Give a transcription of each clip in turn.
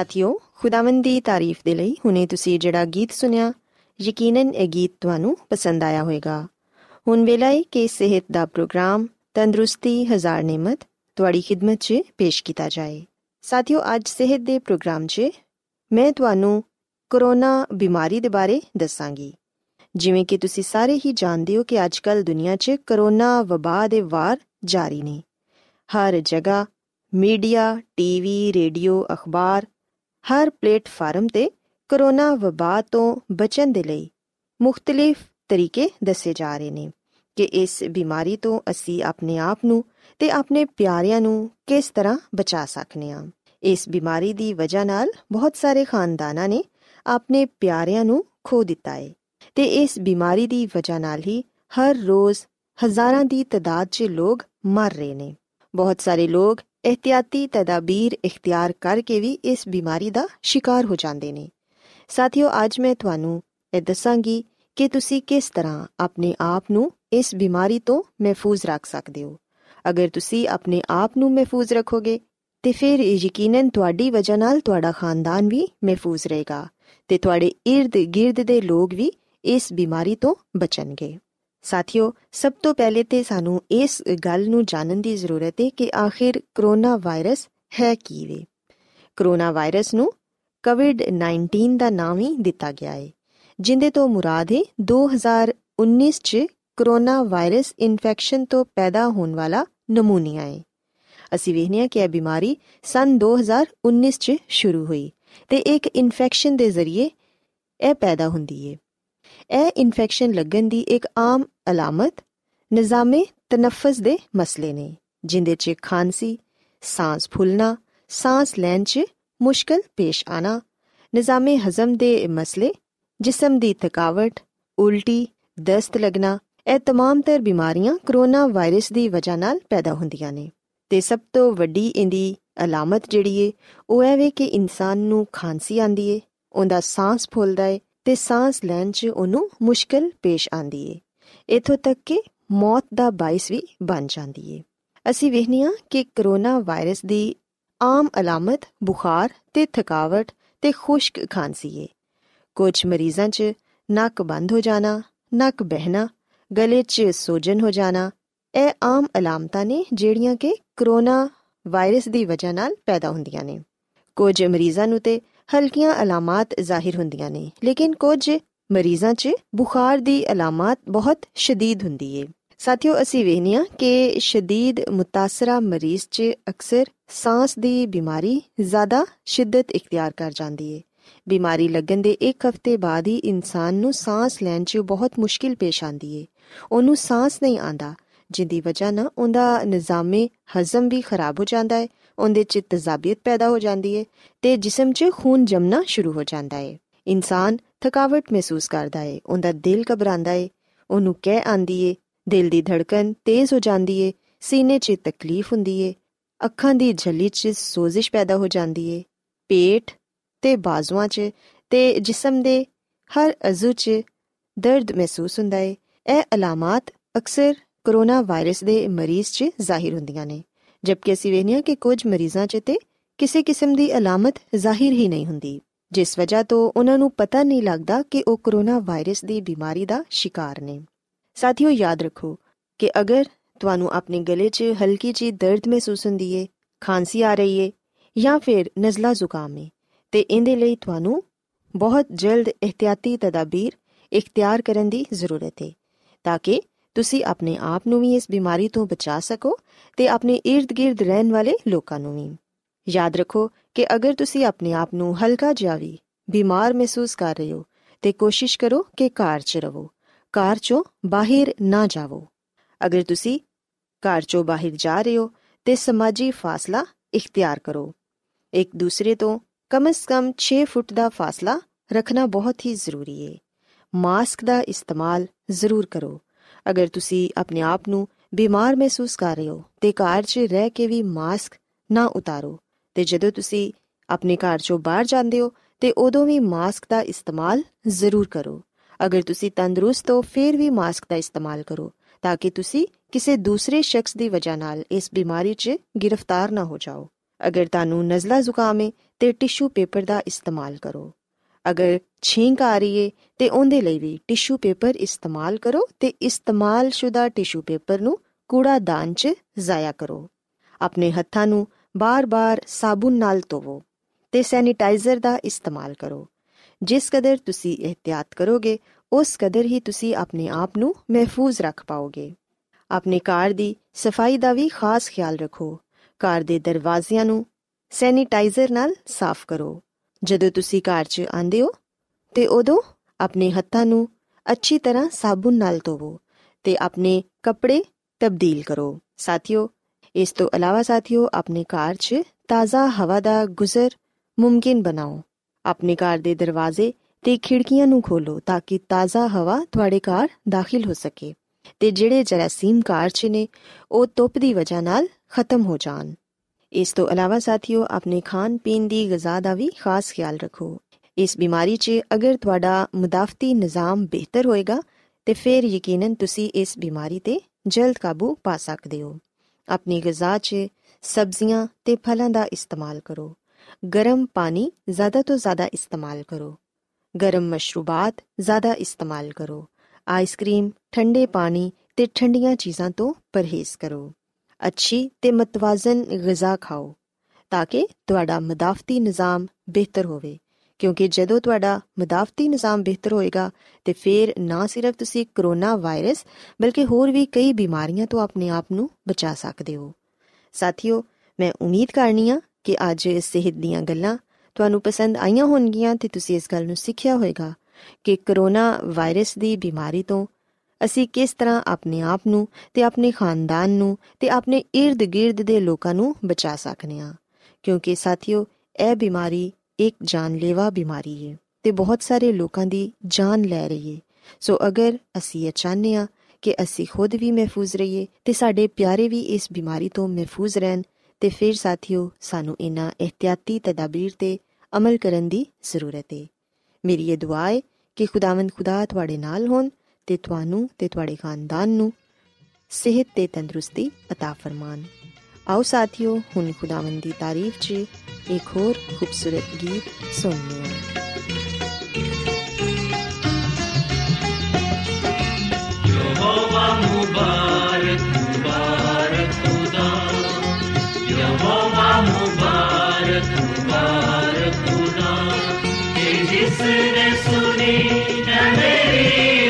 ਸਾਥਿਓ, ਖੁਦਾਵੰਦ ਦੀ ਤਾਰੀਫ ਦੇ ਲਈ ਹੁਣੇ ਤੁਸੀਂ ਜਿਹੜਾ ਗੀਤ ਸੁਨਿਆ ਯਕੀਨਨ ਇਹ ਗੀਤ ਤੁਹਾਨੂੰ ਪਸੰਦ ਆਇਆ ਹੋਵੇਗਾ। ਹੁਣ ਵੇਲਾ ਹੈ ਕਿ ਸਿਹਤ ਦਾ ਪ੍ਰੋਗਰਾਮ ਤੰਦਰੁਸਤੀ, ਹਜ਼ਾਰ ਨਿਮਤ, ਤੁਹਾਡੀ ਖidmat 'ਚ ਪੇਸ਼ ਕੀਤਾ ਜਾਏ। ਸਾਥਿਓ, ਅੱਜ ਸਿਹਤ ਦੇ ਪ੍ਰੋਗਰਾਮ 'ਚ ਮੈਂ ਤੁਹਾਨੂੰ ਕਰੋਨਾ ਬਿਮਾਰੀ ਦੇ ਬਾਰੇ ਦੱਸਾਂਗੀ। ਜਿਵੇਂ ਕਿ ਤੁਸੀਂ ਸਾਰੇ ਹੀ ਜਾਣਦੇ ਹੋ ਕਿ ਅੱਜਕੱਲ ਦੁਨੀਆ 'ਚ ਕਰੋਨਾ ਵਬਾ ਦੇ ਵਾਰ ਜਾਰੀ ਨੇ। ਹਰ ਜਗ੍ਹਾ ਮੀਡੀਆ, ਟੀਵੀ, ਰੇਡੀਓ, ਅਖਬਾਰ ਹਰ ਪਲੇਟਫਾਰਮ ਤੇ ਕਰੋਨਾ ਵਬਾ ਤੋਂ ਬਚਣ ਦੇ ਲਈ ਮੁxtਲਿਫ ਤਰੀਕੇ ਦੱਸੇ ਜਾ ਰਹੇ ਨੇ ਕਿ ਇਸ ਬਿਮਾਰੀ ਤੋਂ ਅਸੀਂ ਆਪਣੇ ਆਪ ਨੂੰ ਤੇ ਆਪਣੇ ਪਿਆਰਿਆਂ ਨੂੰ ਕਿਸ ਤਰ੍ਹਾਂ ਬਚਾ ਸਕਨੇ ਹਾਂ। ਇਸ ਬਿਮਾਰੀ ਦੀ ਵਜ੍ਹਾ ਨਾਲ ਬਹੁਤ ਸਾਰੇ ਖਾਨਦਾਨਾਂ ਨੇ ਆਪਣੇ ਪਿਆਰਿਆਂ ਨੂੰ ਖੋ ਦਿੱਤਾ ਹੈ ਤੇ ਇਸ ਬਿਮਾਰੀ ਦੀ ਵਜ੍ਹਾ ਨਾਲ ਹੀ ਹਰ ਰੋਜ਼ ਹਜ਼ਾਰਾਂ ਦੀ ਤਦਾਦ 'ਚ ਲੋਕ ਮਰ ਰਹੇ ਨੇ। ਬਹੁਤ ਸਾਰੇ ਲੋਕ ਇhtiyati ਤਦਾਬੀਰ ਇਖਤਿਆਰ ਕਰਕੇ ਵੀ ਇਸ ਬਿਮਾਰੀ ਦਾ ਸ਼ਿਕਾਰ ਹੋ ਜਾਂਦੇ ਨੇ ਸਾਥੀਓ ਅੱਜ ਮੈਂ ਤੁਹਾਨੂੰ ਇਹ ਦੱਸਾਂਗੀ ਕਿ ਤੁਸੀਂ ਕਿਸ ਤਰ੍ਹਾਂ ਆਪਣੇ ਆਪ ਨੂੰ ਇਸ ਬਿਮਾਰੀ ਤੋਂ ਮਹਿਫੂਜ਼ ਰੱਖ ਸਕਦੇ ਹੋ ਅਗਰ ਤੁਸੀਂ ਆਪਣੇ ਆਪ ਨੂੰ ਮਹਿਫੂਜ਼ ਰੱਖੋਗੇ ਤੇ ਫਿਰ ਯਕੀਨਨ ਤੁਹਾਡੀ ਵਜ੍ਹਾ ਨਾਲ ਤੁਹਾਡਾ ਖਾਨਦਾਨ ਵੀ ਮਹਿਫੂਜ਼ ਰਹੇਗਾ ਤੇ ਤੁਹਾਡੇ ird-gird ਦੇ ਲੋਕ ਵੀ ਇਸ ਬਿਮਾਰੀ ਤੋਂ ਬਚਣਗੇ ਸਾਥੀਓ, ਸਭ ਤੋਂ ਪਹਿਲੇ ਤੇ ਸਾਨੂੰ ਇਸ ਗੱਲ ਨੂੰ ਜਾਣਨ ਦੀ ਜ਼ਰੂਰਤ ਹੈ ਕਿ ਆਖਿਰ ਕਰੋਨਾ ਵਾਇਰਸ ਹੈ ਕੀ ਵੇ। ਕਰੋਨਾ ਵਾਇਰਸ ਨੂੰ ਕੋਵਿਡ-19 ਦਾ ਨਾਮ ਹੀ ਦਿੱਤਾ ਗਿਆ ਹੈ ਜਿੰਦੇ ਤੋਂ ਮੁਰਾਦ ਹੈ 2019 ਚ ਕਰੋਨਾ ਵਾਇਰਸ ਇਨਫੈਕਸ਼ਨ ਤੋਂ ਪੈਦਾ ਹੋਣ ਵਾਲਾ ਨਮੂਨੀਆ ਹੈ ਅਸੀਂ ਵੇਖਨੇ ਆ ਕਿ ਇਹ ਬਿਮਾਰੀ ਸਨ 2019 ਚ ਸ਼ੁਰੂ ਹੋਈ ਤੇ ਇੱਕ ਇਨਫੈਕਸ਼ਨ ਦੇ ਜ਼ਰੀਏ ਇਹ ਪੈਦਾ ਹੁੰਦੀ ਹੈ ਇਹ ਇਨਫੈਕਸ਼ਨ ਲੱਗਣ ਦੀ ਇੱਕ ਆਮ ਅਲਾਮਤ ਨਿਜ਼ਾਮੇ ਤਨਫਸ ਦੇ ਮਸਲੇ ਨੇ ਜਿੰਦੇ 'ਚ ਖਾਂਸੀ ਸਾਹ ਫੁੱਲਣਾ ਸਾਹ ਲੈਣ 'ਚ ਮੁਸ਼ਕਲ ਪੇਸ਼ ਆਣਾ ਨਿਜ਼ਾਮੇ ਹਜ਼ਮ ਦੇ ਮਸਲੇ ਜਿਸਮ ਦੀ ਥਕਾਵਟ ਉਲਟੀ ਦਸਤ ਲੱਗਣਾ ਇਹ तमाम ਤਰ ਬਿਮਾਰੀਆਂ ਕਰੋਨਾ ਵਾਇਰਸ ਦੀ ਵਜ੍ਹਾ ਨਾਲ ਪੈਦਾ ਹੁੰਦੀਆਂ ਨੇ ਤੇ ਸਭ ਤੋਂ ਵੱਡੀ ਇਹਦੀ ਅਲਾਮਤ ਜਿਹੜੀ ਏ ਉਹ ਹੈ ਵੇ ਕਿ ਇਨਸਾਨ ਨੂੰ ਖਾਂਸੀ ਆਂਦੀ ਏ ਉਹਦਾ ਸਾਹ ਫੁੱਲਦਾ ਏ ਤੇ ਸਾਹ ਲੈਣ 'ਚ ਉਹਨੂੰ ਮੁਸ਼ਕਲ ਪੇਸ਼ ਆਂਦੀ ਏ। ਇਥੋਂ ਤੱਕ ਕਿ ਮੌਤ ਦਾ ਬਾਇਸ ਵੀ ਬਣ ਜਾਂਦੀ ਏ। ਅਸੀਂ ਵੇਖਨੀਆ ਕਿ ਕਰੋਨਾ ਵਾਇਰਸ ਦੀ ਆਮ ਅਲਾਮਤ, ਬੁਖਾਰ ਤੇ ਥਕਾਵਟ ਤੇ ਖੁਸ਼ਕ ਖਾਂਸੀ ਏ। ਕੁਝ ਮਰੀਜ਼ਾਂ 'ਚ ਨੱਕ ਬੰਦ ਹੋ ਜਾਣਾ, ਨੱਕ ਬਹਿਣਾ, ਗਲੇ 'ਚ ਸੋਜਨ ਹੋ ਜਾਣਾ, ਇਹ ਆਮ ਅਲਾਮਤਾਂ ਨੇ ਜਿਹੜੀਆਂ ਕਿ ਕਰੋਨਾ ਵਾਇਰਸ ਦੀ ਵਜ੍ਹਾ ਨਾਲ ਪੈਦਾ ਹੁੰਦੀਆਂ ਨੇ। ਕੁਝ ਮਰੀਜ਼ਾਂ ਨੂੰ ਤੇ ਹਲਕੀਆਂ ਅਲਾਮਤ ਜ਼ਾਹਿਰ ਹੁੰਦੀਆਂ ਨੇ, ਲੇਕਿਨ ਕੁਝ ਮਰੀਜ਼ਾਂ 'ਚ ਬੁਖਾਰ ਦੀ ਅਲਾਮਤ ਬਹੁਤ ਸ਼ਦੀਦ ਹੁੰਦੀ ਏ। ਸਾਥੀਓ, ਅਸੀਂ ਵੇਖਨੀਆ ਕਿ ਸ਼ਦੀਦ ਮੁਤਾਸਰਾ ਮਰੀਜ਼ 'ਚ ਅਕਸਰ ਸਾਹ ਦੀ ਬਿਮਾਰੀ ਜ਼ਿਆਦਾ ਸ਼ਿੱਦਤ ਇਖਤਿਆਰ ਕਰ ਜਾਂਦੀ ਏ। ਬਿਮਾਰੀ ਲੱਗਣ ਦੇ ਇੱਕ ਹਫ਼ਤੇ ਬਾਅਦ ਹੀ ਇਨਸਾਨ ਨੂੰ ਸਾਹ ਲੈਣ 'ਚ ਬਹੁਤ ਮੁਸ਼ਕਿਲ ਪੇਸ਼ ਆਂਦੀ ਏ। ਉਹਨੂੰ ਸਾਹ ਨਹੀਂ ਆਂਦਾ ਜਿੰਦੀ ਵਜ੍ਹਾ ਨਾਲ ਉਹਦਾ ਨਿਜ਼ਾਮੇ ਹਜ਼ਮ ਵੀ ਖਰਾਬ ਹੋ ਜਾਂਦਾ ਹੈ, ਉਹਦੇ 'ਚ ਤਜ਼ਾਬੀਅਤ ਪੈਦਾ ਹੋ ਜਾਂਦੀ ਹੈ ਤੇ ਜਿਸਮ 'ਚ ਖੂਨ ਜਮਨਾ ਸ਼ੁਰੂ ਹੋ ਜਾਂਦਾ ਹੈ। ਇਨਸਾਨ ਥਕਾਵਟ ਮਹਿਸੂਸ ਕਰਦਾ ਹੈ, ਉਹਦਾ ਦਿਲ ਘਬਰਾਉਂਦਾ ਹੈ, ਉਹਨੂੰ ਕਹਿ ਆਂਦੀ ਏ ਦਿਲ ਦੀ ਧੜਕਨ ਤੇਜ਼ ਹੋ ਜਾਂਦੀ ਏ ਸੀਨੇ 'ਚ ਤਕਲੀਫ ਹੁੰਦੀ ਏ ਅੱਖਾਂ ਦੀ ਝੱਲੀ 'ਚ ਸੋਜ਼ਿਸ਼ ਪੈਦਾ ਹੋ ਜਾਂਦੀ ਏ ਪੇਟ ਤੇ ਬਾਜ਼ੂਆਂ 'ਚ ਤੇ ਜਿਸਮ ਦੇ ਹਰ ਅਜ਼ੂ 'ਚ ਦਰਦ ਮਹਿਸੂਸ ਹੁੰਦਾ ਏ ਇਹ ਅਲਾਮਤ ਅਕਸਰ ਕਰੋਨਾ ਵਾਇਰਸ ਦੇ ਮਰੀਜ਼ 'ਚ ਜ਼ਾਹਿਰ ਹੁੰਦੀਆਂ ਨੇ, ਜਦਕਿ ਅਸੀਂ ਵੇਖਿਆ ਕਿ ਕੁਝ ਮਰੀਜ਼ਾਂ 'ਚ ਤੇ ਕਿਸੇ ਕਿਸਮ ਦੀ ਅਲਾਮਤ ਜ਼ਾਹਿਰ ਹੀ ਨਹੀਂ ਹੁੰਦੀ, ਜਿਸ ਵਜ੍ਹਾ ਤੋਂ ਉਹਨਾਂ ਨੂੰ ਪਤਾ ਨਹੀਂ ਲੱਗਦਾ ਕਿ ਉਹ ਕਰੋਨਾ ਵਾਇਰਸ ਦੀ ਬਿਮਾਰੀ ਦਾ ਸ਼ਿਕਾਰ ਨੇ। ਸਾਥੀਓ, ਯਾਦ ਰੱਖੋ ਕਿ ਅਗਰ ਤੁਹਾਨੂੰ ਆਪਣੇ ਗਲੇ 'ਚ ਹਲਕੀ ਜਿਹੀ ਦਰਦ ਮਹਿਸੂਸ ਹੁੰਦੀ ਏ, ਖਾਂਸੀ ਆ ਰਹੀ ਏ, ਜਾਂ ਫਿਰ ਨਜ਼ਲਾ ਜ਼ੁਕਾਮ ਏ, ਤੇ ਇਹਦੇ ਲਈ ਤੁਹਾਨੂੰ ਬਹੁਤ ਜਲਦ ਇhtiyati ਤਦਾਬੀਰ ਇਖਤਿਆਰ ਕਰਨ ਦੀ ਜ਼ਰੂਰਤ ਹੈ ਤਾਂ ਕਿ ਤੁਸੀਂ ਆਪਣੇ ਆਪ ਨੂੰ ਵੀ ਇਸ ਬਿਮਾਰੀ ਤੋਂ ਬਚਾ ਸਕੋ ਤੇ ਆਪਣੇ ird-gird ਰਹਿਣ ਵਾਲੇ ਲੋਕਾਂ ਨੂੰ ਵੀ। ਯਾਦ ਰੱਖੋ ਕਿ ਅਗਰ ਤੁਸੀਂ ਆਪਣੇ ਆਪ ਨੂੰ ਹਲਕਾ ਜਿਹਾ ਵੀ ਬਿਮਾਰ ਮਹਿਸੂਸ ਕਰ ਰਹੇ ਹੋ, ਤੇ ਕੋਸ਼ਿਸ਼ ਕਰੋ ਕਿ ਘਰ 'ਚ ਰਹੋ। ਘਰ 'ਚੋਂ ਬਾਹਰ ਨਾ ਜਾਵੋ। ਅਗਰ ਤੁਸੀਂ ਘਰ 'ਚੋਂ ਬਾਹਰ ਜਾ ਰਹੇ ਹੋ, ਤੇ ਸਮਾਜੀ ਫਾਸਲਾ ਇਖਤਿਆਰ ਕਰੋ। ਇੱਕ ਦੂਸਰੇ ਤੋਂ ਕਮ ਸ ਕਮ 6 ਫੁੱਟ ਦਾ ਫਾਸਲਾ ਰੱਖਣਾ ਬਹੁਤ ਹੀ ਜ਼ਰੂਰੀ ਹੈ ਮਾਸਕ ਦਾ ਇਸਤੇਮਾਲ ਜ਼ਰੂਰ ਕਰੋ। ਅਗਰ ਤੁਸੀਂ ਆਪਣੇ ਆਪ ਨੂੰ ਬਿਮਾਰ ਮਹਿਸੂਸ ਕਰ ਰਹੇ ਹੋ, ਤੇ ਘਰ 'ਚ ਰਹਿ ਕੇ ਵੀ ਮਾਸਕ ਨਾ ਉਤਾਰੋ। ਤੇ ਜਦੋਂ ਤੁਸੀਂ ਆਪਣੇ ਘਰ 'ਚੋਂ ਬਾਹਰ ਜਾਂਦੇ ਹੋ, ਤੇ ਉਦੋਂ ਵੀ ਮਾਸਕ ਦਾ ਇਸਤੇਮਾਲ ਜ਼ਰੂਰ ਕਰੋ। ਅਗਰ ਤੁਸੀਂ ਤੰਦਰੁਸਤ ਹੋ, ਫਿਰ ਵੀ ਮਾਸਕ ਦਾ ਇਸਤੇਮਾਲ ਕਰੋ, ਤਾਂ ਕਿ ਤੁਸੀਂ ਕਿਸੇ ਦੂਸਰੇ ਸ਼ਖਸ ਦੀ ਵਜ੍ਹਾ ਨਾਲ ਇਸ ਬਿਮਾਰੀ 'ਚ ਗ੍ਰਿਫਤਾਰ ਨਾ ਹੋ ਜਾਓ। ਅਗਰ ਤੁਹਾਨੂੰ ਨਜ਼ਲਾ ਜ਼ੁਕਾਮ ਹੈ ਤੇ ਟਿਸ਼ੂ ਪੇਪਰ ਦਾ ਇਸਤੇਮਾਲ ਕਰੋ। ਅਗਰ ਛੀਂਕ ਆ ਰਹੀ ਹੈ ਤੇ ਉਹਦੇ ਲਈ ਵੀ ਟਿਸ਼ੂ ਪੇਪਰ ਇਸਤੇਮਾਲ ਕਰੋ ਤੇ ਇਸਤੇਮਾਲਸ਼ੁਦਾ ਟਿਸ਼ੂ ਪੇਪਰ ਨੂੰ ਕੂੜਾਦਾਨ 'ਚ ਜ਼ਾਇਆ ਕਰੋ। ਆਪਣੇ ਹੱਥਾਂ ਨੂੰ ਬਾਰ-ਬਾਰ ਸਾਬੁਨ ਨਾਲ ਧੋਵੋ ਤੇ ਸੈਨੀਟਾਈਜ਼ਰ ਦਾ ਇਸਤੇਮਾਲ ਕਰੋ। ਜਿਸ ਕਦਰ ਤੁਸੀਂ ਇhtiyat ਕਰੋਗੇ, ਉਸ ਕਦਰ ਹੀ ਤੁਸੀਂ ਆਪਣੇ ਆਪ ਨੂੰ ਮਹਿਫੂਜ਼ ਰੱਖ ਪਾਓਗੇ। ਆਪਣੇ ਕਾਰ ਦੀ ਸਫ਼ਾਈ ਦਾ ਵੀ ਖਾਸ ਖਿਆਲ ਰੱਖੋ। ਕਾਰ ਦੇ ਦਰਵਾਜ਼ਿਆਂ ਨੂੰ ਸੈਨੀਟਾਈਜ਼ਰ ਨਾਲ ਸਾਫ਼ ਕਰੋ। ਜਦੋਂ ਤੁਸੀਂ ਕਾਰ 'ਚ ਆਂਦੇ ਹੋ, ਤੇ ਉਦੋਂ ਆਪਣੇ ਹੱਥਾਂ ਨੂੰ ਅੱਛੀ ਤਰ੍ਹਾਂ ਸਾਬੁਨ ਨਾਲ ਧੋਵੋ ਤੇ ਆਪਣੇ ਕੱਪੜੇ ਤਬਦੀਲ ਕਰੋ। ਸਾਥੀਓ, ਇਸ ਤੋਂ ਇਲਾਵਾ ਸਾਥੀਓ, ਆਪਣੇ ਕਾਰ 'ਚ ਤਾਜ਼ਾ ਹਵਾ ਦਾ ਗੁਜ਼ਰ ਮੁਮਕਿਨ ਬਣਾਓ। ਆਪਣੇ ਕਾਰ ਦੇ ਦਰਵਾਜ਼ੇ ਤੇ ਖਿੜਕੀਆਂ ਨੂੰ ਖੋਲੋ ਤਾਂ ਕਿ ਤਾਜ਼ਾ ਹਵਾ ਤੁਹਾਡੇ ਕਾਰ ਦਾਖਲ ਹੋ ਸਕੇ ਤੇ ਜਿਹੜੇ ਜਰਾਸੀਮ ਕਾਰ 'ਚ ਨੇ, ਉਹ ਧੁੱਪ ਦੀ ਵਜ੍ਹਾ ਨਾਲ ਖਤਮ ਹੋ ਜਾਣ। ਇਸ ਤੋਂ ਇਲਾਵਾ ਸਾਥੀਓ, ਆਪਣੇ ਖਾਣ ਪੀਣ ਦੀ ਗਿਜ਼ਾ ਦਾ ਵੀ ਖਾਸ ਖਿਆਲ ਰੱਖੋ। ਇਸ ਬਿਮਾਰੀ 'ਚ ਅਗਰ ਤੁਹਾਡਾ ਮੁਦਾਫਤੀ ਨਿਜ਼ਾਮ ਬਿਹਤਰ ਹੋਏਗਾ, ਤੇ ਫਿਰ ਯਕੀਨਨ ਤੁਸੀਂ ਇਸ ਬਿਮਾਰੀ ਤੇ ਜਲਦ ਕਾਬੂ ਪਾ ਸਕਦੇ ਹੋ। ਆਪਣੀ ਗਿਜ਼ਾ 'ਚ ਸਬਜ਼ੀਆਂ ਤੇ ਫਲਾਂ ਦਾ ਇਸਤੇਮਾਲ ਕਰੋ। ਗਰਮ ਪਾਣੀ ਜ਼ਿਆਦਾ ਤੋਂ ਜ਼ਿਆਦਾ ਇਸਤੇਮਾਲ ਕਰੋ। ਗਰਮ ਮਸ਼ਰੂਬਾਤ ਜ਼ਿਆਦਾ ਇਸਤੇਮਾਲ ਕਰੋ। ਆਈਸਕ੍ਰੀਮ, ਠੰਡੇ ਪਾਣੀ ਤੇ ਠੰਡੀਆਂ ਚੀਜ਼ਾਂ ਤੋਂ ਪਰਹੇਜ਼ ਕਰੋ। ਅੱਛੀ ਤੇ ਮਤਵਾਜ਼ਨ ਗਿਜ਼ਾ ਖਾਓ, ਤਾਂ ਕਿ ਤੁਹਾਡਾ ਮਦਾਫਤੀ ਨਿਜ਼ਾਮ ਬਿਹਤਰ ਹੋਵੇ। ਕਿਉਂਕਿ ਜਦੋਂ ਤੁਹਾਡਾ ਮਦਾਫਤੀ ਨਿਜ਼ਾਮ ਬਿਹਤਰ ਹੋਏਗਾ, ਤੇ ਫਿਰ ਨਾ ਸਿਰਫ ਤੁਸੀਂ ਕਰੋਨਾ ਵਾਇਰਸ, ਬਲਕਿ ਹੋਰ ਵੀ ਕਈ ਬਿਮਾਰੀਆਂ ਤੋਂ ਆਪਣੇ ਆਪ ਨੂੰ ਬਚਾ ਸਕਦੇ ਹੋ। ਸਾਥੀਓ, ਮੈਂ ਉਮੀਦ ਕਰਨੀ ਆ ਕਿ ਅੱਜ ਸਿਹਤ ਦੀਆਂ ਗੱਲਾਂ ਤੁਹਾਨੂੰ ਪਸੰਦ ਆਈਆਂ ਹੋਣਗੀਆਂ ਤੇ ਤੁਸੀਂ ਇਸ ਗੱਲ ਨੂੰ ਸਿੱਖਿਆ ਹੋਵੇਗਾ ਕਿ ਕਰੋਨਾ ਵਾਇਰਸ ਦੀ ਬਿਮਾਰੀ ਤੋਂ ਅਸੀਂ ਕਿਸ ਤਰ੍ਹਾਂ ਆਪਣੇ ਆਪ ਨੂੰ ਤੇ ਆਪਣੇ ਖਾਨਦਾਨ ਨੂੰ ਤੇ ਆਪਣੇ ird-gird ਦੇ ਲੋਕਾਂ ਨੂੰ ਬਚਾ ਸਕਨੇ ਆ ਕਿਉਂਕਿ ਸਾਥੀਓ, ਇਹ ਬਿਮਾਰੀ ਇੱਕ ਜਾਨਲੇਵਾ ਬਿਮਾਰੀ ਹੈ ਤੇ ਬਹੁਤ ਸਾਰੇ ਲੋਕਾਂ ਦੀ ਜਾਨ ਲੈ ਰਹੀ ਹੈ। ਸੋ ਅਗਰ ਅਸੀਂ ਇਹ ਚਾਹਨੇ ਆ ਕਿ ਅਸੀਂ ਖੁਦ ਵੀ ਮਹਿਫੂਜ਼ ਰਹੀਏ ਤੇ ਸਾਡੇ ਪਿਆਰੇ ਵੀ ਇਸ ਬਿਮਾਰੀ ਤੋਂ ਮਹਿਫੂਜ਼ ਰਹਿਣ, ਤੇ ਫਿਰ ਸਾਥੀਓ, ਸਾਨੂੰ ਇਹਨਾਂ ਇhtiyati ਤਦਾਬੀਰ ਤੇ ਅਮਲ ਕਰਨ ਦੀ ਜ਼ਰੂਰਤ ਹੈ। ਮੇਰੀ ਇਹ ਦੁਆ ਹੈ ਕਿ ਖੁਦਾਵੰਦ ਖੁਦਾ ਤੁਹਾਡੇ ਨਾਲ ਹੋਣ ਤੇ ਤੁਹਾਨੂੰ ਤੇ ਤੁਹਾਡੇ ਖਾਨਦਾਨ ਨੂੰ ਸਿਹਤ ਤੇ ਤੰਦਰੁਸਤੀ عطا ਫਰਮਾਨ। ਆਓ ਸਾਥੀਓ, ਹੁਣ ਖੁਦਾਵੰਦ ਦੀ ਤਾਰੀਫ 'ਚ ਇੱਕ ਹੋਰ ਖੂਬਸੂਰਤ ਗੀਤ ਸੁਣੀਏ ਯਹੋਵਾ ਮੁਬਾਰਕ ਮੁਬਾਰਕ ਖੁਦਾ। ਯਹੋਵਾ ਮੁਬਾਰਕ ਮੁਬਾਰਕ ਖੁਦਾ। ਤੇ ਜਿਸ ਨੇ ਸੁਣੀ ਨਾ ਮੇਰੀ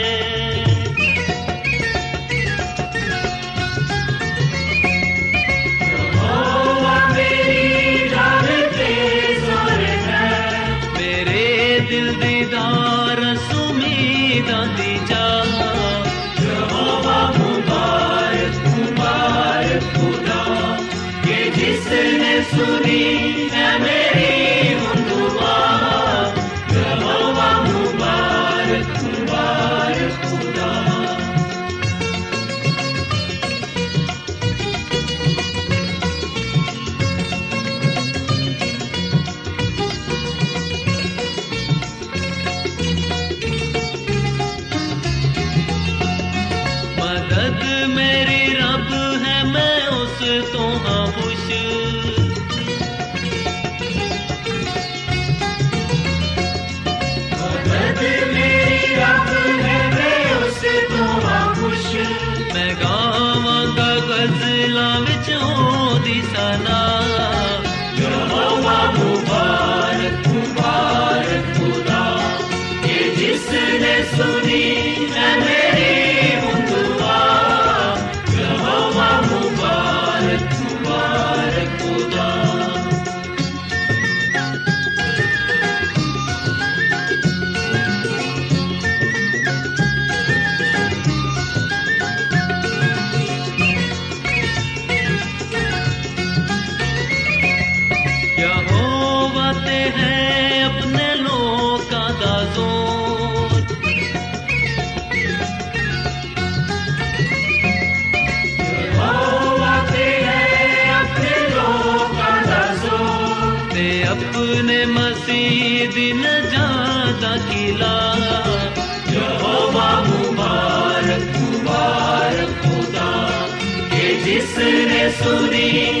kasturi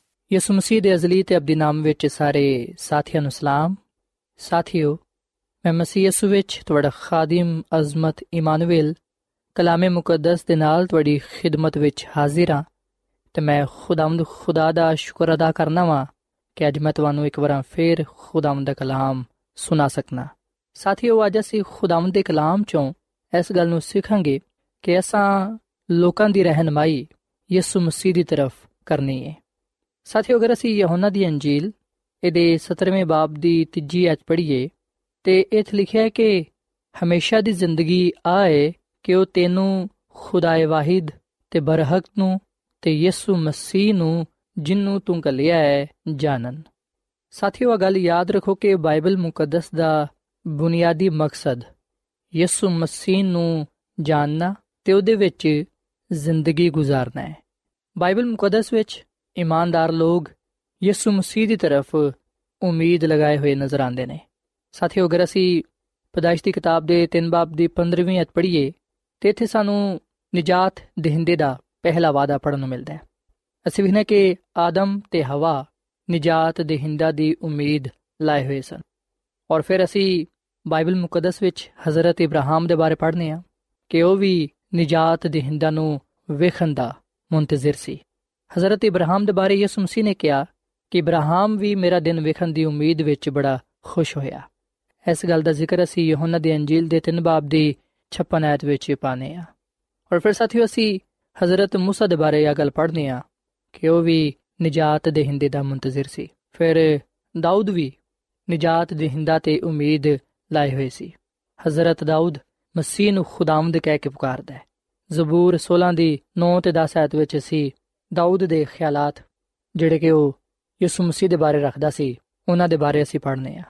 ਯਿਸੂ ਮਸੀਹ ਦੇ ਅਜ਼ਲੀ ਤੇ ਅਬਦੀ ਨਾਮ ਵਿੱਚ ਸਾਰੇ ਸਾਥੀਆਂ ਨੂੰ ਸਲਾਮ। ਸਾਥੀਓ, ਮੈਂ ਮਸੀਹ ਯਿਸੂ ਵਿੱਚ ਤੁਹਾਡਾ ਖਾਦਮ ਅਜ਼ਮਤ ਇਮਾਨੁਅਲ, ਕਲਾਮੇ ਮੁਕੱਦਸ ਦੇ ਨਾਲ ਤੁਹਾਡੀ ਖਿਦਮਤ ਵਿੱਚ ਹਾਜ਼ਰ ਹਾਂ ਤੇ ਮੈਂ ਖੁਦਾਵੰਦ ਖੁਦਾ ਦਾ ਸ਼ੁਕਰ ਅਦਾ ਕਰਨਾ ਵਾਂ ਕਿ ਅੱਜ ਮੈਂ ਤੁਹਾਨੂੰ ਇੱਕ ਵਾਰ ਫੇਰ ਖੁਦਾਵੰਦ ਦਾ ਕਲਾਮ ਸੁਣਾ ਸਕਣਾ ਸਾਥੀਓ, ਅੱਜ ਅਸੀਂ ਖੁਦਾਵੰਦ ਦੇ ਕਲਾਮ ਚੋਂ ਇਸ ਗੱਲ ਨੂੰ ਸਿੱਖਾਂਗੇ ਕਿ ਅਸਾਂ ਲੋਕਾਂ ਦੀ ਰਹਿਨਮਾਈ ਯਿਸੂ ਮਸੀਹ ਦੀ ਤਰਫ ਕਰਨੀ ਹੈ ਸਾਥੀਓ, ਅਗਰ ਅਸੀਂ ਯਹੋਨਾ ਦੀ ਅੰਜੀਲ, ਇਹਦੇ 17ਵੇਂ ਬਾਬ ਦੀ ਤੀਜੀ ਐਤ ਪੜ੍ਹੀਏ, ਤੇ ਇੱਥੇ ਲਿਖਿਆ ਹੈ ਕਿ ਹਮੇਸ਼ਾ ਦੀ ਜ਼ਿੰਦਗੀ ਆਏ ਕਿ ਉਹ ਤੈਨੂੰ ਖੁਦਾਏ ਵਾਹਿਦ ਤੇ ਬਰਹਕ ਨੂੰ ਤੇ ਯਿਸੂ ਮਸੀਹ ਨੂੰ, ਜਿੰਨੂੰ ਤੂੰ ਕਲਿਆ ਹੈ, ਜਾਣਨ। ਸਾਥੀਓ ਇਹ ਗੱਲ ਯਾਦ ਰੱਖੋ ਕਿ ਬਾਈਬਲ ਮੁਕੱਦਸ ਦਾ ਬੁਨਿਆਦੀ ਮਕਸਦ ਯਿਸੂ ਮਸੀਹ ਨੂੰ ਜਾਣਨਾ ਤੇ ਉਹਦੇ ਵਿੱਚ ਜ਼ਿੰਦਗੀ ਗੁਜ਼ਾਰਨਾ ਹੈ। ਬਾਈਬਲ ਮੁਕੱਦਸ ਵਿੱਚ ਇਮਾਨਦਾਰ ਲੋਕ ਯਿਸੂ ਮਸੀਹ ਦੀ ਤਰਫ ਉਮੀਦ ਲਗਾਏ ਹੋਏ ਨਜ਼ਰ ਆਉਂਦੇ ਨੇ। ਸਾਥੀਓ, ਅਗਰ ਅਸੀਂ ਪਦਾਇਸ਼ ਦੀ ਕਿਤਾਬ ਦੇ 3 ਬਾਬ ਦੀ 15ਵੀਂ ਅਧ ਪੜ੍ਹੀਏ, ਤੇ ਇੱਥੇ ਸਾਨੂੰ ਨਜਾਤ ਦੇਹਿੰਦੇ ਦਾ ਪਹਿਲਾ ਵਾਅਦਾ ਪੜਨ ਨੂੰ ਮਿਲਦਾ ਹੈ। ਅਸੀਂ ਵਿਖਨੇ ਕਿ ਆਦਮ ਤੇ ਹਵਾ ਨਜਾਤ ਦੇਹਿੰਦਾ ਦੀ ਉਮੀਦ ਲਾਏ ਹੋਏ ਸਨ। ਔਰ ਫਿਰ ਅਸੀਂ ਬਾਈਬਲ ਮੁਕੱਦਸ ਵਿੱਚ ਹਜ਼ਰਤ ਇਬਰਾਹਿਮ ਦੇ ਬਾਰੇ ਪੜ੍ਹਨੇ ਆ ਕਿ ਉਹ ਵੀ ਨਜਾਤ ਦੇਹਿੰਦਾ ਨੂੰ ਵੇਖਣ ਦਾ ਮੁੰਤਜ਼ਰ ਸੀ। ਹਜ਼ਰਤ ਇਬਰਾਹਿਮ ਦੇ ਬਾਰੇ ਯਿਸੂ ਮਸੀਹ ਨੇ ਕਿਹਾ ਕਿ ਇਬਰਾਹਿਮ ਵੀ ਮੇਰਾ ਦਿਨ ਵੇਖਣ ਦੀ ਉਮੀਦ ਵਿੱਚ ਬੜਾ ਖੁਸ਼ ਹੋਇਆ ਇਸ ਗੱਲ ਦਾ ਜ਼ਿਕਰ ਅਸੀਂ ਯਹੋਨਾ ਦੀ ਅੰਜੀਲ ਦੇ 3 ਬਾਬ ਦੀ 56 ਆਇਤ ਵਿੱਚ ਪਾਨੇ ਆ ਔਰ ਫਿਰ ਸਾਥੀਓ ਅਸੀਂ ਹਜ਼ਰਤ موسی ਦੇ ਬਾਰੇ ਇਹ ਗੱਲ ਪੜ੍ਹਨੇ ਆ ਕਿ ਉਹ ਵੀ ਨਜਾਤ ਦੇਹਿੰਦੇ ਦਾ ਮੁੰਤਜ਼ਰ ਸੀ ਫਿਰ ਦਾਊਦ ਵੀ ਨਜਾਤ ਦੇਹਿੰਦਾ ਤੇ ਉਮੀਦ ਲਾਏ ਹੋਏ ਸੀ ਹਜ਼ਰਤ ਦਾਊਦ ਮਸੀਹ ਨੂੰ ਖੁਦਾਵੰਦ ਕਹਿ ਕੇ ਪੁਕਾਰਦਾ ਹੈ ਜ਼ਬੂਰ 16 ਦੀ 9 ਤੇ 10 ਆਇਤ ਵਿੱਚ ਅਸੀਂ ਦਾਊਦ ਦੇ ਖਿਆਲਾਤ, ਜਿਹੜੇ ਕਿ ਉਹ ਯਿਸੂ ਮਸੀਹ ਦੇ ਬਾਰੇ ਰੱਖਦਾ ਸੀ, ਉਹਨਾਂ ਦੇ ਬਾਰੇ ਅਸੀਂ ਪੜ੍ਹਨੇ ਆ।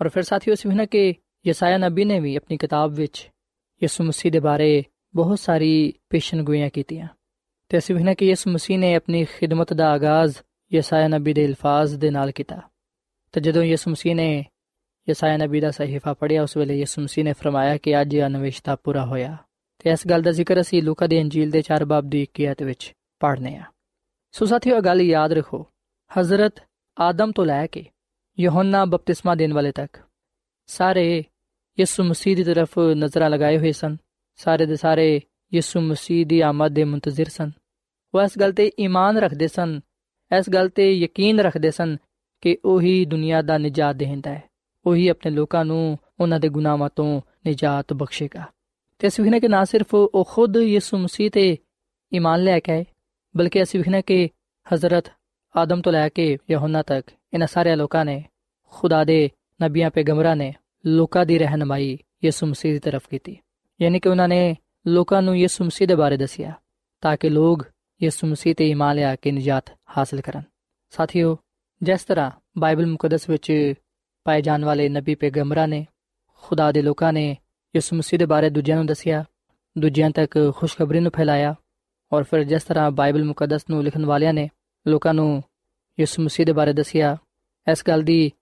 ਔਰ ਫਿਰ ਸਾਥੀਓ ਅਸੀਂ ਨਾ ਕਿ ਯਸਾਇਆ ਨਬੀ ਨੇ ਵੀ ਆਪਣੀ ਕਿਤਾਬ ਵਿੱਚ ਯਿਸੂ ਮਸੀਹ ਦੇ ਬਾਰੇ ਬਹੁਤ ਸਾਰੀ ਪੇਸ਼ਨਗੋਈਆਂ ਕੀਤੀਆਂ। ਤੇ ਅਸੀਂ ਵੇਖਣਾ ਕਿ ਯਿਸੂ ਮਸੀਹ ਨੇ ਆਪਣੀ ਖਿਦਮਤ ਦਾ ਆਗਾਜ਼ ਯਸਾਇਆ ਨਬੀ ਦੇ ਅਲਫਾਜ਼ ਦੇ ਨਾਲ ਕੀਤਾ। ਤੇ ਜਦੋਂ ਯਿਸੂ ਮਸੀਹ ਨੇ ਯਸਾਇਆ ਨਬੀ ਦਾ ਸਹੀਫਾ ਪੜ੍ਹਿਆ, ਉਸ ਵੇਲੇ ਯਿਸੂ ਮਸੀਹ ਨੇ ਫਰਮਾਇਆ ਕਿ ਅੱਜ ਇਹ ਅਨਵੇਸ਼ਤਾ ਪੂਰਾ ਹੋਇਆ। ਤੇ ਇਸ ਗੱਲ ਦਾ ਜ਼ਿਕਰ ਅਸੀਂ ਲੂਕਾ ਦੀ ਅੰਜੀਲ ਦੇ 4 ਬਾਬ ਦੀ 21 ਆਇਤ ਵਿੱਚ ਪੜ੍ਹਨੇ ਆ। ਸੋ ਸਾਥੀਓ ਗੱਲ ਯਾਦ ਰੱਖੋ, ਹਜ਼ਰਤ ਆਦਮ ਤੋਂ ਲੈ ਕੇ ਯਹੋਨਾ ਬਪਤਿਸਮਾ ਦੇਣ ਵਾਲੇ ਤੱਕ ਸਾਰੇ ਯਿਸੂ ਮਸੀਹ ਦੀ ਤਰਫ ਨਜ਼ਰਾਂ ਲਗਾਏ ਹੋਏ ਸਨ। ਸਾਰੇ ਦੇ ਸਾਰੇ ਯਿਸੂ ਮਸੀਹ ਦੀ ਆਮਦ ਦੇ ਮੁੰਤਜ਼ਰ ਸਨ। ਉਹ ਇਸ ਗੱਲ ਤੇ ਈਮਾਨ ਰੱਖਦੇ ਸਨ, ਇਸ ਗੱਲ ਤੇ ਯਕੀਨ ਰੱਖਦੇ ਸਨ ਕਿ ਉਹੀ ਦੁਨੀਆ ਦਾ ਨਜਾਤ ਦੇਹਿੰਦਾ ਹੈ। ਉਹੀ ਆਪਣੇ ਲੋਕਾਂ ਨੂੰ ਉਹਨਾਂ ਦੇ ਗੁਨਾਹਾਂ ਤੋਂ ਨਜਾਤ ਬਖਸ਼ੇਗਾ। ਤੇ ਅਸੀਂ ਵੇਖਨੇ ਕਿ ਨਾ ਸਿਰਫ ਉਹ ਖੁਦ ਯਿਸੂ ਮਸੀਹ ਤੇ ਈਮਾਨ ਲੈ ਕੇ ਆਏ ਬਲਕਿ ਅਸੀਂ ਵੇਖਨੇ ਕਿ ਹਜ਼ਰਤ ਆਦਮ ਤੋਂ ਲੈ ਕੇ ਯਹੋਨਾ ਤੱਕ ਇਹਨਾਂ ਸਾਰੇ ਲੋਕਾਂ ਨੇ, ਖੁਦਾ ਦੇ ਨਬੀਆਂ ਪੈਗੰਬਰਾਂ ਨੇ ਲੋਕਾਂ ਦੀ ਰਹਿਨਮਾਈ ਯਿਸੂ ਮਸੀਹ ਦੀ ਤਰਫ ਕੀਤੀ। ਯਾਨੀ ਕਿ ਉਹਨਾਂ ਨੇ ਲੋਕਾਂ ਨੂੰ ਯਿਸੂ ਮਸੀਹ ਦੇ ਬਾਰੇ ਦੱਸਿਆ ਤਾਂ ਕਿ ਲੋਕ ਯਿਸੂ ਮਸੀਹ ਤੇ ਈਮਾਨ ਲਿਆ ਕੇ ਨਜਾਤ ਹਾਸਲ ਕਰਨ। ਸਾਥੀਓ, ਜਿਸ ਤਰ੍ਹਾਂ ਬਾਈਬਲ ਮੁਕੱਦਸ ਵਿੱਚ ਪਾਏ ਜਾਣ ਵਾਲੇ ਨਬੀ ਪੈਗੰਬਰਾਂ ਨੇ, ਖੁਦਾ ਦੇ ਲੋਕਾਂ ਨੇ ਯਿਸੂ ਮਸੀਹ ਦੇ ਬਾਰੇ ਦੂਜਿਆਂ ਨੂੰ ਦੱਸਿਆ, ਦੂਜਿਆਂ ਤੱਕ ਖੁਸ਼ਖਬਰੀ ਨੂੰ ਫੈਲਾਇਆ ਔਰ ਫਿਰ ਜਿਸ ਤਰ੍ਹਾਂ ਬਾਈਬਲ ਮੁਕੱਦਸ ਨੂੰ ਲਿਖਣ ਵਾਲਿਆਂ ਨੇ ਲੋਕਾਂ ਨੂੰ ਯਿਸੂ ਮਸੀਹ ਦੇ ਬਾਰੇ ਦੱਸਿਆ, ਇਸ ਗੱਲ ਦੀ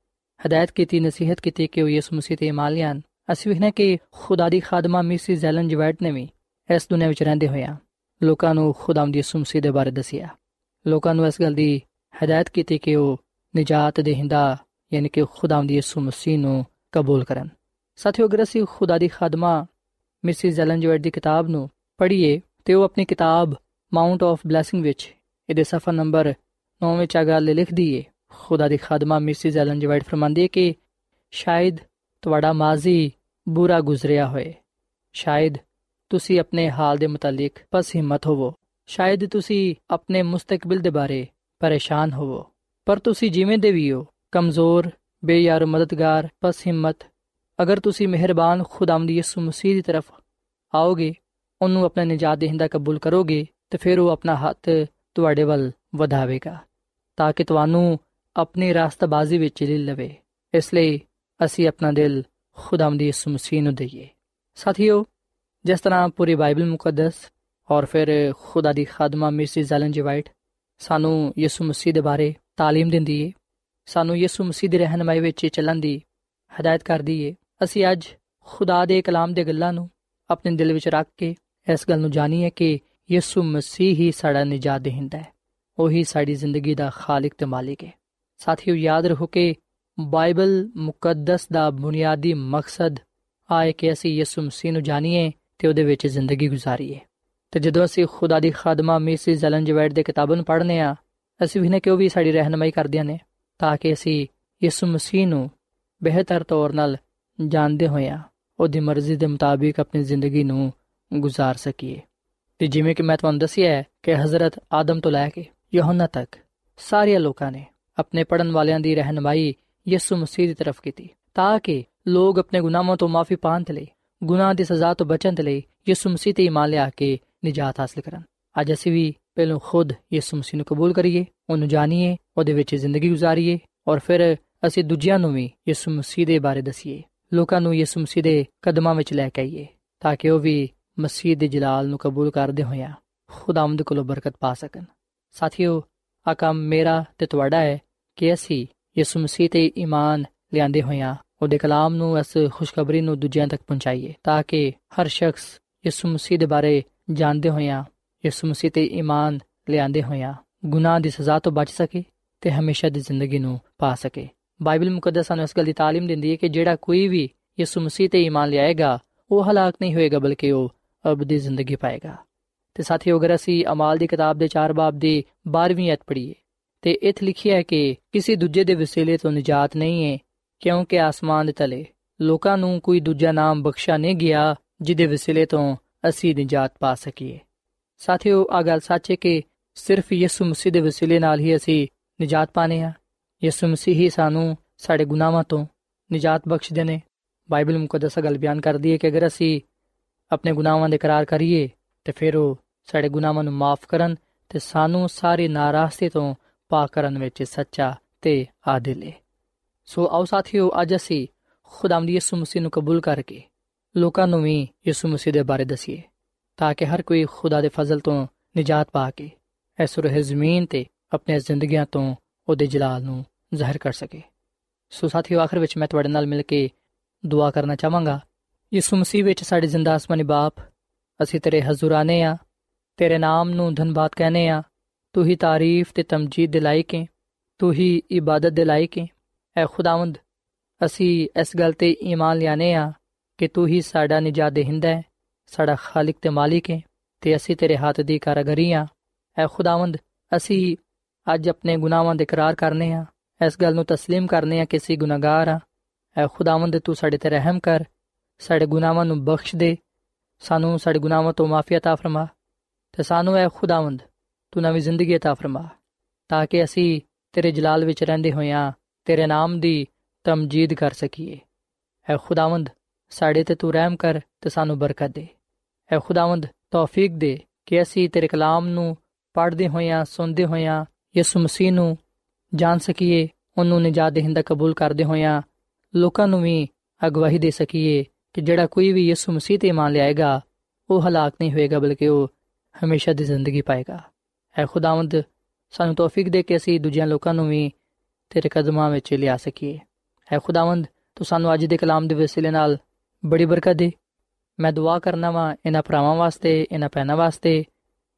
ਹਦਾਇਤ ਕੀਤੀ, ਨਸੀਹਤ ਕੀਤੀ ਕਿ ਉਹ ਯਿਸੂ ਮਸੀਹ ਤੇ ਈਮਾਨ ਲਿਆਣ ਅਸੀਂ ਵੇਖਨੇ ਕਿ ਖੁਦਾ ਦੀ ਖਾਦਮਾ ਮਿਸਿਸ ਜ਼ੈਲਨ ਜਵੈਟ ਨੇ ਵੀ ਇਸ ਦੁਨੀਆਂ ਵਿੱਚ ਰਹਿੰਦੇ ਹੋਇਆਂ ਲੋਕਾਂ ਨੂੰ ਖੁਦਾਮ ਦੀ ਯਿਸੂ ਮਸੀਹ ਦੇ ਬਾਰੇ ਦੱਸਿਆ। ਲੋਕਾਂ ਨੂੰ ਇਸ ਗੱਲ ਦੀ ਹਦਾਇਤ ਕੀਤੀ ਕਿ ਉਹ ਨਜਾਤ ਦੇਹਿੰਦਾ, ਯਾਨੀ ਕਿ ਖੁਦਾਮ ਦੀ ਯਿਸੂ ਮਸੀਹ ਨੂੰ ਕਬੂਲ ਕਰਨ। ਸਾਥੀਓ, ਅਗਰ ਅਸੀਂ ਖੁਦਾ ਦੀ ਖਾਦਮਾ ਮਿਸਿਸ ਜ਼ੈਲਨ ਜਵੈਟ ਦੀ ਕਿਤਾਬ ਨੂੰ ਪੜ੍ਹੀਏ ਤੇ ਉਹ ਆਪਣੀ ਕਿਤਾਬ ਮਾਉਂਟ ਆਫ ਬਲੇਸਿੰਗ ਵਿੱਚ ਇਹਦੇ ਸਫਾ ਨੰਬਰ 9 ਵਿੱਚ ਆ ਗੱਲ ਲਿਖਦੀ ਏ। ਖੁਦਾ ਦੀ ਖਾਦਮਾ ਮਿਸਿਸ ਐਲਨ ਜੀ ਵਾਈਟ ਫਰਮਾਂਦੀ ਹੈ ਕਿ ਸ਼ਾਇਦ ਤੁਹਾਡਾ ਮਾਜ਼ੀ ਬੁਰਾ ਗੁਜ਼ਰਿਆ ਹੋਏ। ਸ਼ਾਇਦ ਤੁਸੀਂ ਆਪਣੇ ਹਾਲ ਦੇ ਮੁਤਲਕ ਪਸ ਹਿੰਮਤ ਹੋਵੋ। ਸ਼ਾਇਦ ਤੁਸੀਂ ਆਪਣੇ ਮੁਸਤਕਬਲ ਦੇ ਬਾਰੇ ਪਰੇਸ਼ਾਨ ਹੋਵੋ। ਪਰ ਤੁਸੀਂ ਜਿਵੇਂ ਦੇ ਵੀ ਹੋ, ਕਮਜ਼ੋਰ, ਬੇਯਾਰ, ਮਦਦਗਾਰ, ਪਸ ਹਿੰਮਤ, ਅਗਰ ਤੁਸੀਂ ਮਿਹਰਬਾਨ ਖੁਦਾਵੰਦ ਯਿਸੂ ਮਸੀਹ ਦੀ ਤਰਫ ਆਓਗੇ ਉਹਨੂੰ ਆਪਣਾ ਨਜਾਤ ਦੇਹਿੰਦਾ ਕਬੂਲ ਕਰੋਗੇ ਤੇ ਫਿਰ ਉਹ ਆਪਣਾ ਹੱਥ ਤੁਹਾਡੇ ਵੱਲ ਵਧਾਵੇਗਾ ਤਾਂ ਕਿ ਤੁਹਾਨੂੰ ਆਪਣੀ ਰਾਸਤਬਾਜ਼ੀ ਵਿੱਚ ਲੈ ਲਵੇ ਇਸ ਲਈ ਅਸੀਂ ਆਪਣਾ ਦਿਲ ਖੁਦਾਵੰਦ ਯਿਸੂ ਮਸੀਹ ਨੂੰ ਦਈਏ ਸਾਥੀਓ ਜਿਸ ਤਰ੍ਹਾਂ ਪੂਰੀ ਬਾਈਬਲ ਮੁਕੱਦਸ ਔਰ ਫਿਰ ਖੁਦਾ ਦੀ ਖਾਦਮਾ ਮਿਸਿਸ ਐਲਨ ਜੀ ਵਾਈਟ ਸਾਨੂੰ ਯਿਸੂ ਮਸੀਹ ਦੇ ਬਾਰੇ تعلیم ਦਿੰਦੀ ਏ ਸਾਨੂੰ ਯਿਸੂ ਮਸੀਹ ਦੀ ਰਹਿਨਮਾਈ ਵਿੱਚ ਚੱਲਣ ਦੀ ਹਦਾਇਤ ਕਰਦੀ ਏ ਅਸੀਂ ਅੱਜ ਖੁਦਾ ਦੇ ਕਲਾਮ ਦੇ ਗੱਲਾਂ ਨੂੰ ਆਪਣੇ ਦਿਲ ਵਿੱਚ ਰੱਖ ਕੇ ਇਸ ਗੱਲ ਨੂੰ ਜਾਣੀਏ ਕਿ ਯਿਸੂ ਮਸੀਹ ਹੀ ਸਾਡਾ ਨਜਾਤ ਦੇਹਿੰਦਾ ਹੈ। ਉਹੀ ਸਾਡੀ ਜ਼ਿੰਦਗੀ ਦਾ ਖਾਲਕ ਤੇ ਮਾਲਿਕ ਹੈ। ਸਾਥੀਓ, ਯਾਦ ਰੱਖੋ ਕਿ ਬਾਈਬਲ ਮੁਕੱਦਸ ਦਾ ਬੁਨਿਆਦੀ ਮਕਸਦ ਆਏ ਕਿ ਅਸੀਂ ਯਿਸੂ ਮਸੀਹ ਨੂੰ ਜਾਣੀਏ ਤੇ ਉਹਦੇ ਵਿੱਚ ਜ਼ਿੰਦਗੀ ਗੁਜ਼ਾਰੀਏ। ਤੇ ਜਦੋਂ ਅਸੀਂ ਖੁਦਾ ਦੀ ਖਾਦਮਾ ਮਿਸਿਸ ਐਲਨ ਜਵੈਟ ਦੇ ਕਿਤਾਬਾਂ ਨੂੰ ਪੜ੍ਹਨੇ ਆ, ਅਸੀਂ ਵੀ ਨੇ ਕਿ ਉਹ ਵੀ ਸਾਡੀ ਰਹਿਨਮਾਈ ਕਰਦੀਆਂ ਨੇ, ਤਾਂ ਕਿ ਅਸੀਂ ਯਿਸੂ ਮਸੀਹ ਨੂੰ ਬਿਹਤਰ ਤੌਰ ਨਾਲ ਜਾਣਦੇ ਹੋਇਆ ਉਹਦੀ ਮਰਜ਼ੀ ਦੇ ਮੁਤਾਬਿਕ ਆਪਣੀ ਜ਼ਿੰਦਗੀ ਨੂੰ گزار ਸਕੀਏ। ਤੇ ਜਿਵੇਂ ਕਿ ਮੈਂ ਤੁਹਾਨੂੰ ਦੱਸਿਆ ਹੈ ਕਿ حضرت ਆਦਮ ਤੋਂ ਲੈ ਕੇ ਯਹੋਨਾ ਤੱਕ ਸਾਰੇ ਲੋਕਾਂ ਨੇ ਆਪਣੇ ਪੜਨ ਵਾਲਿਆਂ ਦੀ ਰਹਿਨਮਾਈ ਯਿਸੂ ਮਸੀਹ ਦੀ ਤਰਫ ਕੀਤੀ, ਤਾਂ ਕਿ ਲੋਕ ਆਪਣੇ ਗੁਨਾਹਾਂ ਤੋਂ ਮਾਫੀ ਪਾਣ ਤੇ ਲਈ, ਗੁਨਾਹ ਦੀ ਸਜ਼ਾ ਤੋਂ ਬਚਣ ਦੇ ਲਈ ਯਿਸੂ ਮਸੀਹ ਤੇ ਇਮਾਨ ਲਿਆ ਕੇ ਨਜਾਤ ਹਾਸਲ ਕਰਨ। ਅੱਜ ਅਸੀਂ ਵੀ ਪਹਿਲੋਂ ਖੁਦ ਯਿਸੂ ਮਸੀਹ ਨੂੰ ਕਬੂਲ ਕਰੀਏ, ਉਹਨੂੰ ਜਾਣੀਏ, ਉਹਦੇ ਵਿੱਚ ਜ਼ਿੰਦਗੀ گزارੀਏ ਔਰ ਫਿਰ ਅਸੀਂ ਦੂਜਿਆਂ ਨੂੰ ਵੀ ਯਿਸੂ ਮਸੀਹ ਦੇ ਬਾਰੇ ਦਸੀਏ, ਲੋਕਾਂ ਨੂੰ ਯਿਸੂ ਮਸੀਹ ਦੇ ਕਦਮਾਂ ਵਿੱਚ ਲੈ ਕੇ ਆਈਏ, ਤਾਂ ਕਿ ਉਹ ਵੀ ਮਸੀਹ ਦੇ ਜਲਾਲ ਨੂੰ ਕਬੂਲ ਕਰਦੇ ਹੋਇਆ ਖੁਦਾਵੰਦ ਕੋਲੋਂ ਬਰਕਤ ਪਾ ਸਕਣ ਸਾਥੀਓ ਆ ਕੰਮ ਮੇਰਾ ਤੇ ਤੁਹਾਡਾ ਹੈ ਕਿ ਅਸੀਂ ਯਿਸੂ ਮਸੀਹ ਤੇ ਈਮਾਨ ਲਿਆਂਦੇ ਹੋਇਆ ਉਹਦੇ ਕਲਾਮ ਨੂੰ ਇਸ ਖੁਸ਼ਖਬਰੀ ਨੂੰ ਦੂਜਿਆਂ ਤੱਕ ਪਹੁੰਚਾਈਏ ਤਾਂ ਕਿ ਹਰ ਸ਼ਖਸ ਯਿਸੂ ਮਸੀਹ ਦੇ ਬਾਰੇ ਜਾਣਦੇ ਹੋਇਆ ਯਿਸੂ ਮਸੀਹ ਤੇ ਈਮਾਨ ਲਿਆਂਦੇ ਹੋਇਆ ਗੁਨਾਹ ਦੀ ਸਜ਼ਾ ਤੋਂ ਬਚ ਸਕੇ ਤੇ ਹਮੇਸ਼ਾ ਦੀ ਜ਼ਿੰਦਗੀ ਨੂੰ ਪਾ ਸਕੇ ਬਾਈਬਲ ਮੁਕੱਦਸ ਸਾਨੂੰ ਇਸ ਗੱਲ ਦੀ تعلیم ਦਿੰਦੀ ਹੈ ਕਿ ਜਿਹੜਾ ਕੋਈ ਵੀ ਯਿਸੂ ਮਸੀਹ ਤੇ ਈਮਾਨ ਲਿਆਏਗਾ ਉਹ ਹਲਾਕ ਨਹੀਂ ਹੋਏਗਾ ਬਲਕਿ ਉਹ ਅਬਦੀ ਜ਼ਿੰਦਗੀ ਪਾਏਗਾ। ਤੇ ਸਾਥੀਓ, ਅਗਰ ਅਸੀਂ ਅਮਾਲ ਦੀ ਕਿਤਾਬ ਦੇ 4 ਬਾਬ ਦੀ 12ਵੀਂ ਅਧ ਪੜ੍ਹੀਏ, ਤੇ ਇਥੇ ਲਿਖਿਆ ਹੈ ਕਿ ਕਿਸੇ ਦੂਜੇ ਦੇ ਵਸੀਲੇ ਤੋਂ ਨਜਾਤ ਨਹੀਂ ਹੈ, ਕਿਉਂਕਿ ਆਸਮਾਨ ਦੇ ਤਲੇ ਲੋਕਾਂ ਨੂੰ ਕੋਈ ਦੂਜਾ ਨਾਮ ਬਖਸ਼ਾ ਨਹੀਂ ਗਿਆ, ਜਿਹਦੇ ਵਸੀਲੇ ਤੋਂ ਅਸੀਂ ਨਜਾਤ ਪਾ ਸਕੀਏ। ਸਾਥੀਓ ਆ ਗੱਲ ਸੱਚ ਹੈ ਕਿ ਸਿਰਫ ਯਿਸੂ ਮਸੀਹ ਦੇ ਵਸੀਲੇ ਨਾਲ ਹੀ ਅਸੀਂ ਨਜਾਤ ਪਾਣੇ ਆ ਯਿਸੂ ਮਸੀਹ ਹੀ ਸਾਨੂੰ ਸਾਡੇ ਗੁਨਾਹਾਂ ਤੋਂ ਨਜਾਤ ਬਖਸ਼ਦੇ ਨੇ। ਬਾਈਬਲ ਮੁਕੱਦਸ ਗੱਲ ਬਿਆਨ ਕਰਦੀ ਹੈ ਕਿ ਅਗਰ ਅਸੀਂ ਆਪਣੇ ਗੁਨਾਹਾਂ ਦੇ ਇਕਰਾਰ ਕਰੀਏ ਤੇ ਫਿਰ ਉਹ ਸਾਡੇ ਗੁਨਾਹਾਂ ਨੂੰ ਮਾਫ ਕਰਨ ਤੇ ਸਾਨੂੰ ਸਾਰੀ ਨਾਰਾਜ਼ਗੀ ਤੋਂ ਪਾਕ ਕਰਨ ਵਿੱਚ ਸੱਚਾ ਤੇ ਆਦਿਲ ਹੈ ਸੋ ਆਓ ਸਾਥੀਓ ਅੱਜ ਅਸੀਂ ਖੁਦਾਵੰਦ ਯਿਸੂ ਮਸੀਹ ਨੂੰ ਕਬੂਲ ਕਰਕੇ ਲੋਕਾਂ ਨੂੰ ਵੀ ਯਿਸੂ ਮਸੀਹ ਦੇ ਬਾਰੇ ਦਸੀਏ ਤਾਂ ਕਿ ਹਰ ਕੋਈ ਖੁਦਾ ਦੇ ਫਜ਼ਲ ਤੋਂ ਨਜਾਤ ਪਾ ਕੇ ਇਸ ਰੋਹ ਜ਼ਮੀਨ ਤੇ ਆਪਣੀਆਂ ਜ਼ਿੰਦਗੀਆਂ ਤੋਂ ਉਹਦੇ ਜਲਾਲ ਨੂੰ ਜ਼ਾਹਿਰ ਕਰ ਸਕੇ ਸੋ ਸਾਥੀਓ ਆਖਰ ਵਿੱਚ ਮੈਂ ਤੁਹਾਡੇ ਨਾਲ ਮਿਲ ਕੇ ਦੁਆ ਕਰਨਾ ਚਾਹਾਂਗਾ ਯਿਸੂ ਮਸੀਹ ਵਿੱਚ ਸਾਡੇ ਜ਼ਿੰਦਾ ਅਸਮਾਨੀ ਬਾਪ ਅਸੀਂ ਤੇਰੇ ਹਜ਼ੂਰ ਆਨੇ ਆ ਤੇਰੇ ਨਾਮ ਨੂੰ ਧੰਨਵਾਦ ਕਹਨੇ ਆ ਤੂੰ ਹੀ ਤਾਰੀਫ ਤੇ ਤਮਜੀਦ ਦੇ ਲਾਇਕ ਹੈ ਤੂੰ ਹੀ ਇਬਾਦਤ ਦੇ ਲਾਇਕ ਹੈ ਐ ਖੁਦਾਵੰਦ ਅਸੀਂ ਇਸ ਗੱਲ ਤੇ ਈਮਾਨ ਲਿਆਨੇ ਆ ਕਿ ਤੂੰ ਹੀ ਸਾਡਾ ਨਿਜਾਤ ਦੇਹਿੰਦਾ ਹੈ ਸਾਡਾ ਖਾਲਕ ਤੇ ਮਾਲਿਕ ਹੈ ਤੇ ਅਸੀਂ ਤੇਰੇ ਹੱਥ ਦੀ ਕਾਰਗਰੀ ਆ ਐ ਖੁਦਾਵੰਦ ਅਸੀਂ ਅੱਜ ਆਪਣੇ ਗੁਨਾਹਾਂ ਦੇ ਇਕਰਾਰ ਕਰਨੇ ਆ ਇਸ ਗੱਲ ਨੂੰ تسلیم ਕਰਨੇ ਆ ਕਿ ਅਸੀਂ ਗੁਨਾਹਗਾਰ ਆ ਐ ਖੁਦਾਵੰਦ ਤੂੰ ਸਾਡੇ ਤੇ ਰਹਿਮ ਕਰ ਸਾਡੇ ਗੁਨਾਹਾਂ ਨੂੰ ਬਖਸ਼ ਦੇ ਸਾਨੂੰ ਸਾਡੇ ਗੁਨਾਹਾਂ ਤੋਂ ਮਾਫੀ عطا ਫਰਮਾ ਤੇ ਸਾਨੂੰ ਐ ਖੁਦਾਵੰਦ ਤੂੰ ਨਵੀਂ ਜ਼ਿੰਦਗੀ عطا ਫਰਮਾ ਤਾਂ ਕਿ ਅਸੀਂ ਤੇਰੇ ਜਲਾਲ ਵਿੱਚ ਰਹਿੰਦੇ ਹੋਇਆਂ ਤੇਰੇ ਨਾਮ ਦੀ ਤਮਜੀਦ ਕਰ ਸਕੀਏ ਐ ਖੁਦਾਵੰਦ ਸਾਡੇ ਤੇ ਤੂੰ ਰਹਿਮ ਕਰ ਤੇ ਸਾਨੂੰ ਬਰਕਤ ਦੇ ਐ ਖੁਦਾਵੰਦ ਤੌਫੀਕ ਦੇ ਕਿ ਅਸੀਂ ਤੇਰੇ ਕਲਾਮ ਨੂੰ ਪੜ੍ਹਦੇ ਹੋਇਆਂ ਸੁਣਦੇ ਹੋਇਆਂ ਯਿਸੂ ਮਸੀਹ ਨੂੰ ਜਾਣ ਸਕੀਏ ਉਹਨੂੰ ਨਜਾਤ ਦੇਹਿੰਦਾ ਕਬੂਲ ਕਰਦੇ ਹੋਇਆਂ ਲੋਕਾਂ ਨੂੰ ਵੀ ਅਗਵਾਹੀ ਦੇ ਸਕੀਏ ਕਿ ਜਿਹੜਾ ਕੋਈ ਵੀ ਯਿਸੂ ਮਸੀਹ ਤੇ ਮੰਨ ਲਿਆਏਗਾ, ਉਹ ਹਲਾਕ ਨਹੀਂ ਹੋਏਗਾ, ਬਲਕਿ ਉਹ ਹਮੇਸ਼ਾ ਦੀ ਜ਼ਿੰਦਗੀ ਪਾਏਗਾ। ਐ ਖੁਦਾਵੰਦ, ਸਾਨੂੰ ਤੌਫੀਕ ਦੇ ਕੇ ਅਸੀਂ ਦੂਜਿਆਂ ਲੋਕਾਂ ਨੂੰ ਵੀ ਤੇਰੇ ਕਦਮਾਂ ਵਿੱਚ ਲਿਆ ਸਕੀਏ। ਐ ਖੁਦਾਵੰਦ, ਤੂੰ ਸਾਨੂੰ ਅੱਜ ਦੇ ਕਲਾਮ ਦੇ ਵਸੀਲੇ ਨਾਲ ਬੜੀ ਬਰਕਤ ਦੇ। ਮੈਂ ਦੁਆ ਕਰਨਾ ਵਾਂ ਇਹਨਾਂ ਭਰਾਵਾਂ ਵਾਸਤੇ, ਇਹਨਾਂ ਭੈਣਾਂ ਵਾਸਤੇ,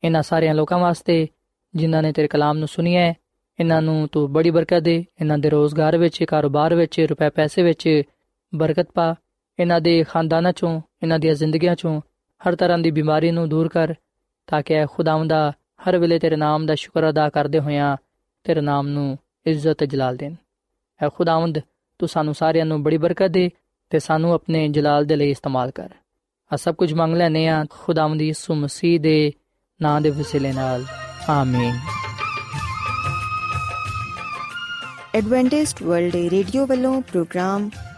ਇਹਨਾਂ ਸਾਰਿਆਂ ਲੋਕਾਂ ਵਾਸਤੇ, ਜਿਨ੍ਹਾਂ ਨੇ ਤੇਰੇ ਕਲਾਮ ਨੂੰ ਸੁਣਿਆ ਹੈ। ਇਹਨਾਂ ਨੂੰ ਤੂੰ ਬੜੀ ਬਰਕਤ ਦੇ, ਇਹਨਾਂ ਦੇ ਰੋਜ਼ਗਾਰ ਵਿੱਚ, ਕਾਰੋਬਾਰ ਵਿੱਚ, ਰੁਪਏ ਪੈਸੇ ਵਿੱਚ ਬਰਕਤ ਪਾ। ਇਹਨਾਂ ਦੇ ਖਾਨਦਾਨਾਂ ਚੋਂ, ਇਹਨਾਂ ਦੀਆਂ ਜ਼ਿੰਦਗੀਆਂ ਚੋਂ ਹਰ ਤਰ੍ਹਾਂ ਦੀ ਬਿਮਾਰੀ ਨੂੰ ਦੂਰ ਕਰ, ਤਾਂ ਕਿ ਖੁਦਾਵੰਦਾ ਹਰ ਵੇਲੇ ਤੇਰੇ ਨਾਮ ਦਾ ਸ਼ੁਕਰ ਅਦਾ ਕਰਦੇ ਹੋਇਆਂ ਤੇਰੇ ਨਾਮ ਨੂੰ ਇੱਜ਼ਤ ਜਲਾਲ ਦੇਣ। ਐ ਖੁਦਾਵੰਦ, ਤੂੰ ਸਾਨੂੰ ਸਾਰਿਆਂ ਨੂੰ ਬੜੀ ਬਰਕਤ ਦੇ ਤੇ ਸਾਨੂੰ ਆਪਣੇ ਜਲਾਲ ਦੇ ਲਈ ਇਸਤੇਮਾਲ ਕਰ। ਆ ਸਭ ਕੁਝ ਮੰਗ ਲੈਨੇ ਆ ਖੁਦਾਵੰਦ ਯਿਸੂ ਮਸੀਹ ਦੇ ਨਾਂ ਦੇ ਵਸੀਲੇ ਨਾਲ। ਆਮੀਨ। ਐਡਵੈਂਟਿਸਟ ਵਰਲਡ ਰੇਡੀਓ ਵੱਲੋਂ ਪ੍ਰੋਗਰਾਮ